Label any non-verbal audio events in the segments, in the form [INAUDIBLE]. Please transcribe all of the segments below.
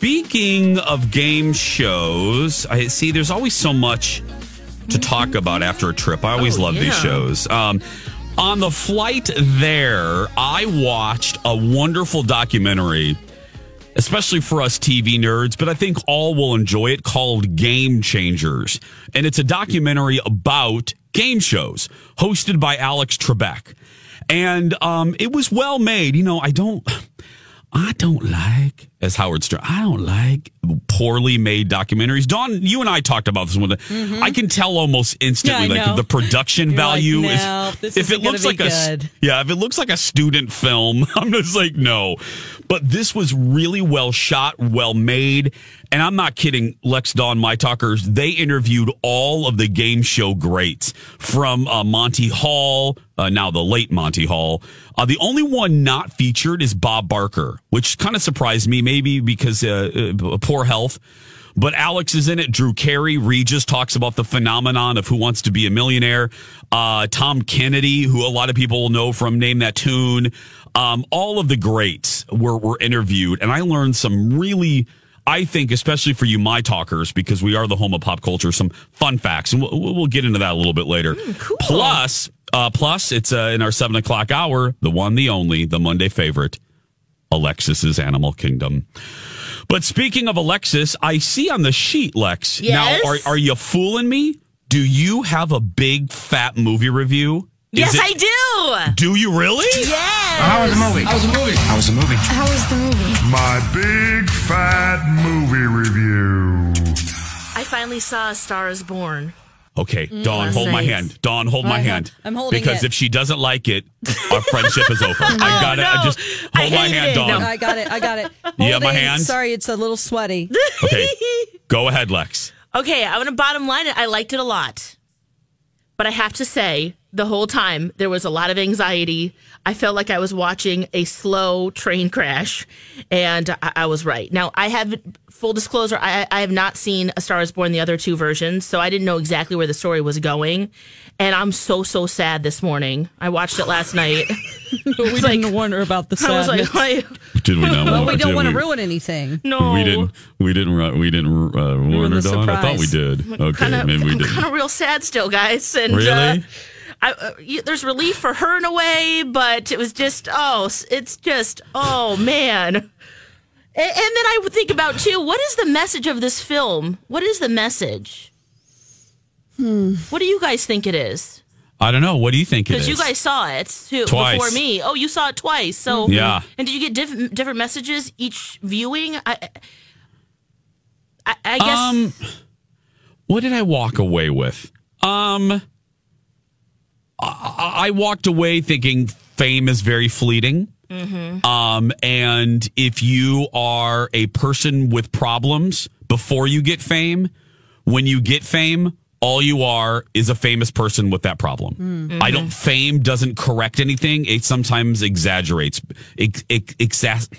speaking of game shows, I see there's always so much to talk about after a trip. I always Oh, love these shows. Um, on the flight there, I watched a wonderful documentary, especially for us TV nerds, but I think all will enjoy it called Game Changers. And it's a documentary about game shows hosted by Alex Trebek. And um, it was well made. You know, I don't. [SIGHS] I don't like, as Howard Stern, I don't like poorly made documentaries. Dawn, you and I talked about this one. I can tell almost instantly, Mm-hmm. Yeah, like the production You're like, value "No, is. if it looks like a, good." yeah, if it looks like a student film, [LAUGHS] I'm just like, no. But this was really well shot, well made. And I'm not kidding, Lex Dawn, my talkers, they interviewed all of the game show greats from uh, Monty Hall, uh, now the late Monty Hall. Uh, the only one not featured is Bob Barker, which kind of surprised me, maybe because uh, uh, poor health. But Alex is in it. Drew Carey, Regis talks about the phenomenon of Who Wants to Be a Millionaire. Uh, Tom Kennedy, who a lot of people will know from Name That Tune. Um, all of the greats were, were interviewed, and I learned some really, I think, especially for you, my talkers, because we are the home of pop culture, some fun facts, and we'll, we'll get into that a little bit later. Plus, uh, plus, it's uh, in our seven o'clock hour, the one, the only, the Monday favorite, Alexis's Animal Kingdom. But speaking of Alexis, I see on the sheet, Lex. Yes? Now, are, are you fooling me? Do you have a big fat movie review? Is Yes, it- I do. Do you really? Yes. How was the movie? How was the movie? How was the movie? How was the movie? My big fat movie review. I finally saw A Star is Born. Okay, mm, Dawn, last hold my hand. Dawn, hold my I have- hand. I'm holding it. because it. if she doesn't like it, our friendship is over. [LAUGHS] I got it. I no. just I hold my hand, it. Dawn. No. I got it. I got it. [LAUGHS] You have my hand? Sorry, it's a little sweaty. [LAUGHS] Okay, go ahead, Lex. Okay, I'm gonna bottom line it. I liked it a lot, but I have to say, the whole time there was a lot of anxiety. I felt like I was watching a slow train crash, and I, I was right. Now, I have full disclosure. I, I have not seen A Star Is Born the other two versions, so I didn't know exactly where the story was going, and I'm so so sad this morning. I watched it last night. [LAUGHS] we didn't wonder about the I was like, why- Did we not? [LAUGHS] well, we don't want to ruin anything. no, We didn't. We didn't. ru- We didn't uh, warn her, the Dawn. I thought we did. Okay, kind of, maybe we did. I'm didn't. kind of real sad still, guys. And Really? uh, I, uh, there's relief for her in a way, but it was just oh, it's just oh man. And, and then I would think about too, what is the message of this film? What is the message? Hmm. What do you guys think it is? I don't know. What do you think it Because you guys saw it too Twice. before me. Oh, you saw it twice. So Yeah. And did you get different different messages each viewing? I, I, I guess. Um, what did I walk away with? Um, I, I walked away thinking fame is very fleeting. Mm-hmm. Um, and if you are a person with problems before you get fame, when you get fame, all you are is a famous person with that problem. Mm-hmm. I don't. Mm-hmm. Fame doesn't correct anything. It sometimes exaggerates. It, it, exas-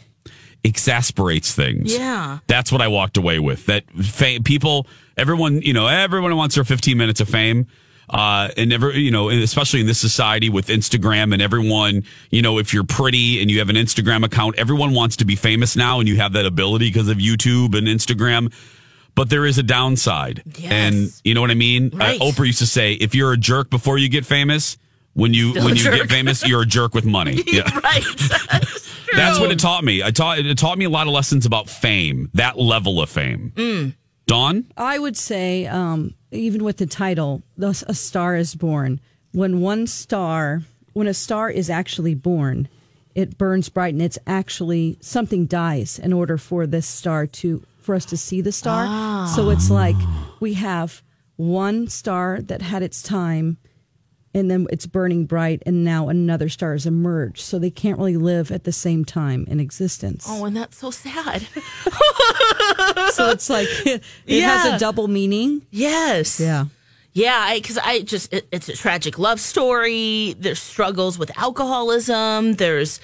exasperates things. Yeah. That's what I walked away with. That fame, people, everyone, you know, everyone wants their 15 minutes of fame. Uh, and ever, you know, especially in this society with Instagram and everyone, you know, if you're pretty and you have an Instagram account, everyone wants to be famous now and you have that ability because of YouTube and Instagram. But there is a downside. Yes. And you know what I mean? Right. Uh, Oprah used to say, if you're a jerk before you get famous, when you, Still when you get famous, you're a jerk with money. [LAUGHS] Yeah. right. That's what it taught me. I taught it taught me a lot of lessons about fame, that level of fame. Mm. Dawn, I would say, um, even with the title, "Thus A Star Is Born," when one star, when a star is actually born, it burns bright, and it's actually something dies in order for this star to for us to see the star. So it's like we have one star that had its time, and then it's burning bright, and now another star has emerged. So they can't really live at the same time in existence. oh, and that's so sad. [LAUGHS] So it's like it has Yeah. a double meaning. yes. Yeah. Yeah, because I, just it, it's a tragic love story. There's struggles with alcoholism. There's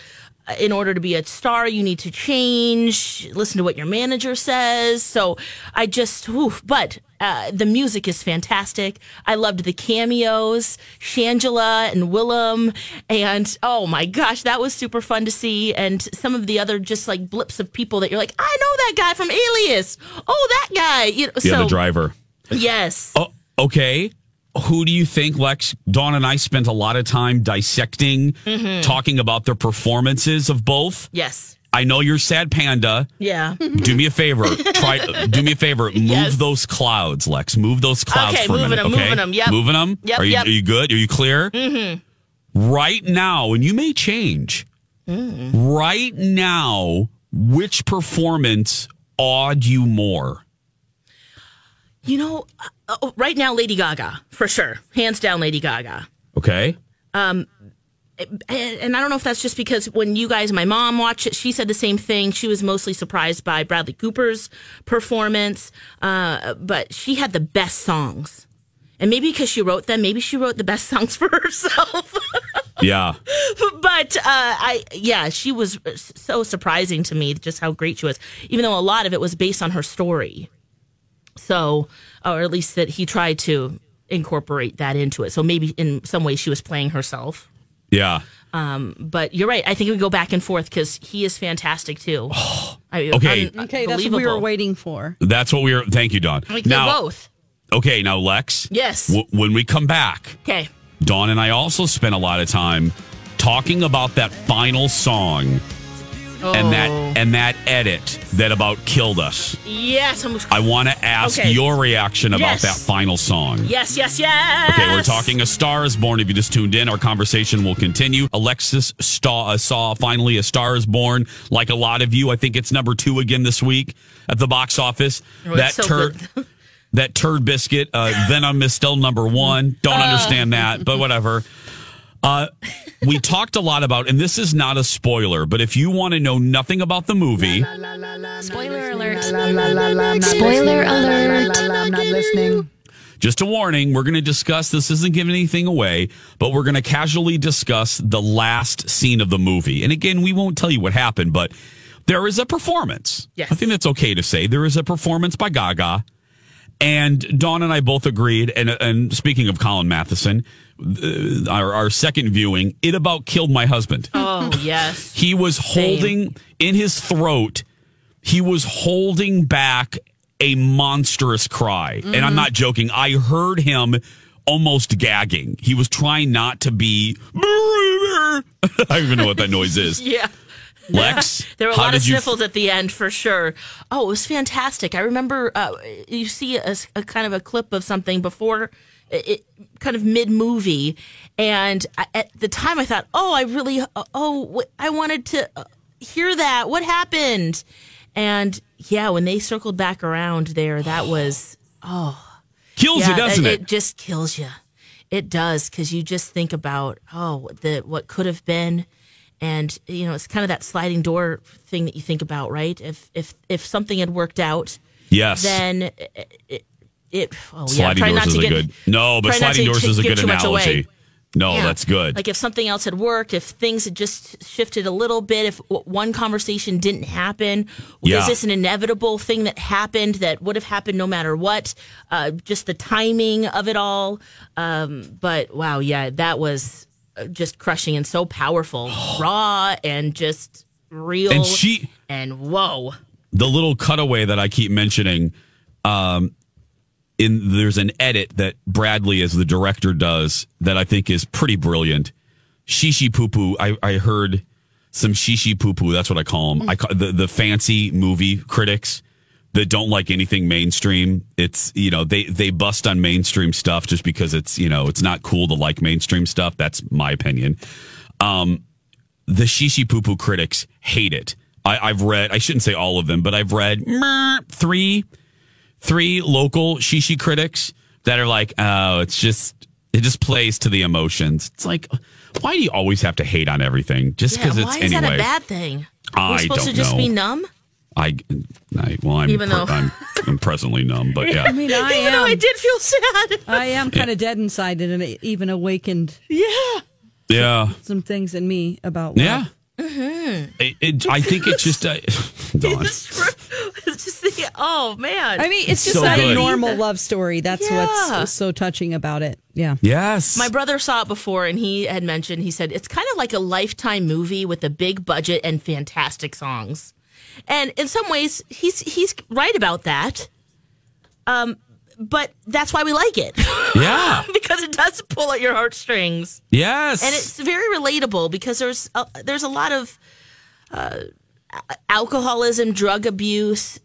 in order to be a star, you need to change, listen to what your manager says. So I just, whew, but uh, the music is fantastic. I loved the cameos, Shangela and Willam. And oh my gosh, that was super fun to see. And some of the other just like blips of people that you're like, I know that guy from Alias. Oh, that guy. You know, Yeah, so, the driver. Yes. Oh, okay. Who do you think, Lex? Dawn and I spent a lot of time dissecting, Mm-hmm. talking about the performances of both. Yes. I know you're sad panda. Yeah. [LAUGHS] Do me a favor. Try. Do me a favor. [LAUGHS] Move Yes. those clouds, Lex. Move those clouds Okay, for a moving minute. them, okay, moving them, yep. moving them. Yep, Are you, yep. are you good? Are you clear? Mm-hmm. Right now, and you may change. Mm. Right now, which performance awed you more? You know, uh, uh, right now, Lady Gaga, for sure. Hands down, Lady Gaga. Okay. and, and I don't know if that's just because when you guys, my mom watched it, she said the same thing. She was mostly surprised by Bradley Cooper's performance, uh, but she had the best songs. And maybe because she wrote them, maybe she wrote the best [LAUGHS] songs for herself. Yeah. [LAUGHS] but uh, I, yeah, she was so surprising to me just how great she was, even though a lot of it was based on her story. So, or at least that he tried to incorporate that into it. So maybe in some way she was playing herself. Yeah. Um, But you're right. I think we go back and forth because he is fantastic too. [GASPS] I mean, Okay. un- Okay, that's what we were waiting for. That's what we were. Thank you, Dawn. Like now, both. okay. Now, Lex. Yes. W- when we come back, Okay. Dawn and I also spent a lot of time talking about that final song and that Oh. and that edit that about killed us. Yes. I'm, I want to ask Okay. your reaction about Yes. that final song. yes. Yes. Yes. Okay, we're talking A Star is Born. If you just tuned in, our conversation will continue. Alexis Staw, uh, saw finally A Star is Born. Like a lot of you, I think it's number two again this week at the box office. Oh, it's so turd, [LAUGHS] that turd biscuit, uh, Venom is still number one. Don't understand that, but whatever. Uh, we [LAUGHS] talked a lot about, and this is not a spoiler, but if you want to know nothing about the movie, Spoiler alert. Spoiler alert. I'm not listening. just a warning, we're going to discuss this isn't giving anything away, but we're going to casually discuss the last scene of the movie. And again, we won't tell you what happened, but there is a performance. Yes. I think that's okay to say. There is a performance by Gaga. And Dawn and I both agreed. And, and speaking of Colin Matheson, uh, our, our second viewing, it about killed my husband. Oh yes. [LAUGHS] He was holding in his throat, he was holding back a monstrous cry. And I'm not joking. I heard him almost gagging. He was trying not to be. [LAUGHS] I don't even know what that noise is. [LAUGHS] Yeah. Lex, [LAUGHS] There were a lot of sniffles at the end for sure. Oh, it was fantastic. I remember uh, you see a, a kind of a clip of something before it, kind of mid movie, and I, at the time I thought, oh, I really, uh, oh, I wanted to uh, hear that. What happened? And yeah, when they circled back around there, that [SIGHS] was oh, kills yeah, you, doesn't it? It just kills you. It does because you just think about oh the what could have been, and you know it's kind of that sliding door thing that you think about, right? If if if something had worked out, Yes. then it, it, it oh sliding try doors not is to a get good. No, but sliding doors t- is a good too much away. analogy. No, Yeah. that's good. Like if something else had worked, if things had just shifted a little bit, if one conversation didn't happen, Yeah. is this an inevitable thing that happened that would have happened no matter what? Uh, just the timing of it all. Um, but wow, yeah, that was just crushing and so powerful, [GASPS] raw and just real. and she, and whoa, the little cutaway that I keep mentioning, um, in there's an edit that Bradley as the director does that I think is pretty brilliant. Shishi poo poo. I, I heard some shishi poo poo. That's what I call them. I call the the fancy movie critics that don't like anything mainstream. It's you know they they bust on mainstream stuff just because it's you know it's not cool to like mainstream stuff. That's my opinion. Um, the shishi poo poo critics hate it. I, I've read. I shouldn't say all of them, but I've read three three local shishi critics that are like, oh, it's just it just plays to the emotions. It's like, why do you always have to hate on everything just yeah, because why it's is anyway? that a bad thing? I We're supposed don't to just know. be numb. I, I well, I'm Even per- though- I'm, I'm presently numb, but yeah. [LAUGHS] I mean, I Even though I did feel sad. I am kind of dead inside, and even awakened yeah. Yeah. some things in me about love. Yeah. It, it, I think it's just uh, [LAUGHS] [LAUGHS] Dawn. It's just the, oh man. I mean, it's just So not good. a normal love story. That's Yeah. what's so touching about it. Yeah. Yes. My brother saw it before and he had mentioned, he said, it's kind of like a lifetime movie with a big budget and fantastic songs. And in some ways, he's he's right about that. Um, but that's why we like it. [LAUGHS] yeah. [LAUGHS] because it does pull at your heartstrings. Yes. And it's very relatable because there's a, there's a lot of uh, alcoholism, drug abuse.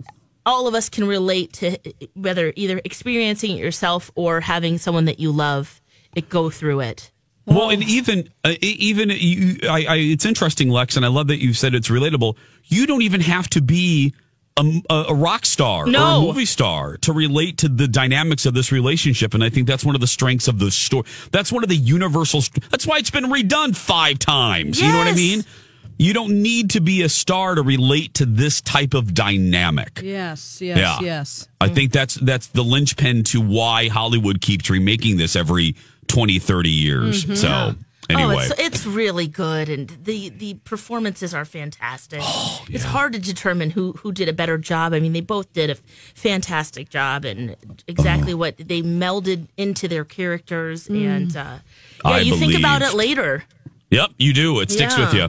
All of us can relate to whether either experiencing it yourself or having someone that you love it go through it. Well, and even uh, even you, I, I, it's interesting, Lex, and I love that you said it's relatable. You don't even have to be a, a, rock star or a movie star to relate to the dynamics of this relationship, and I think that's one of the strengths of the story. That's one of the universal. st- That's why it's been redone five times. You know what I mean? You don't need to be a star to relate to this type of dynamic. Yes. Yes. Yeah. Yes. I think that's that's the linchpin to why Hollywood keeps remaking this every 20, 30 years. Mm-hmm. So anyway. Oh, it's, it's really good, and the the performances are fantastic. [GASPS] Oh, It's hard to determine who who did a better job. I mean, they both did a fantastic job, and exactly what they melded into their characters. And uh, yeah, I you think about it later. Yep, you do. It sticks Yeah. with you.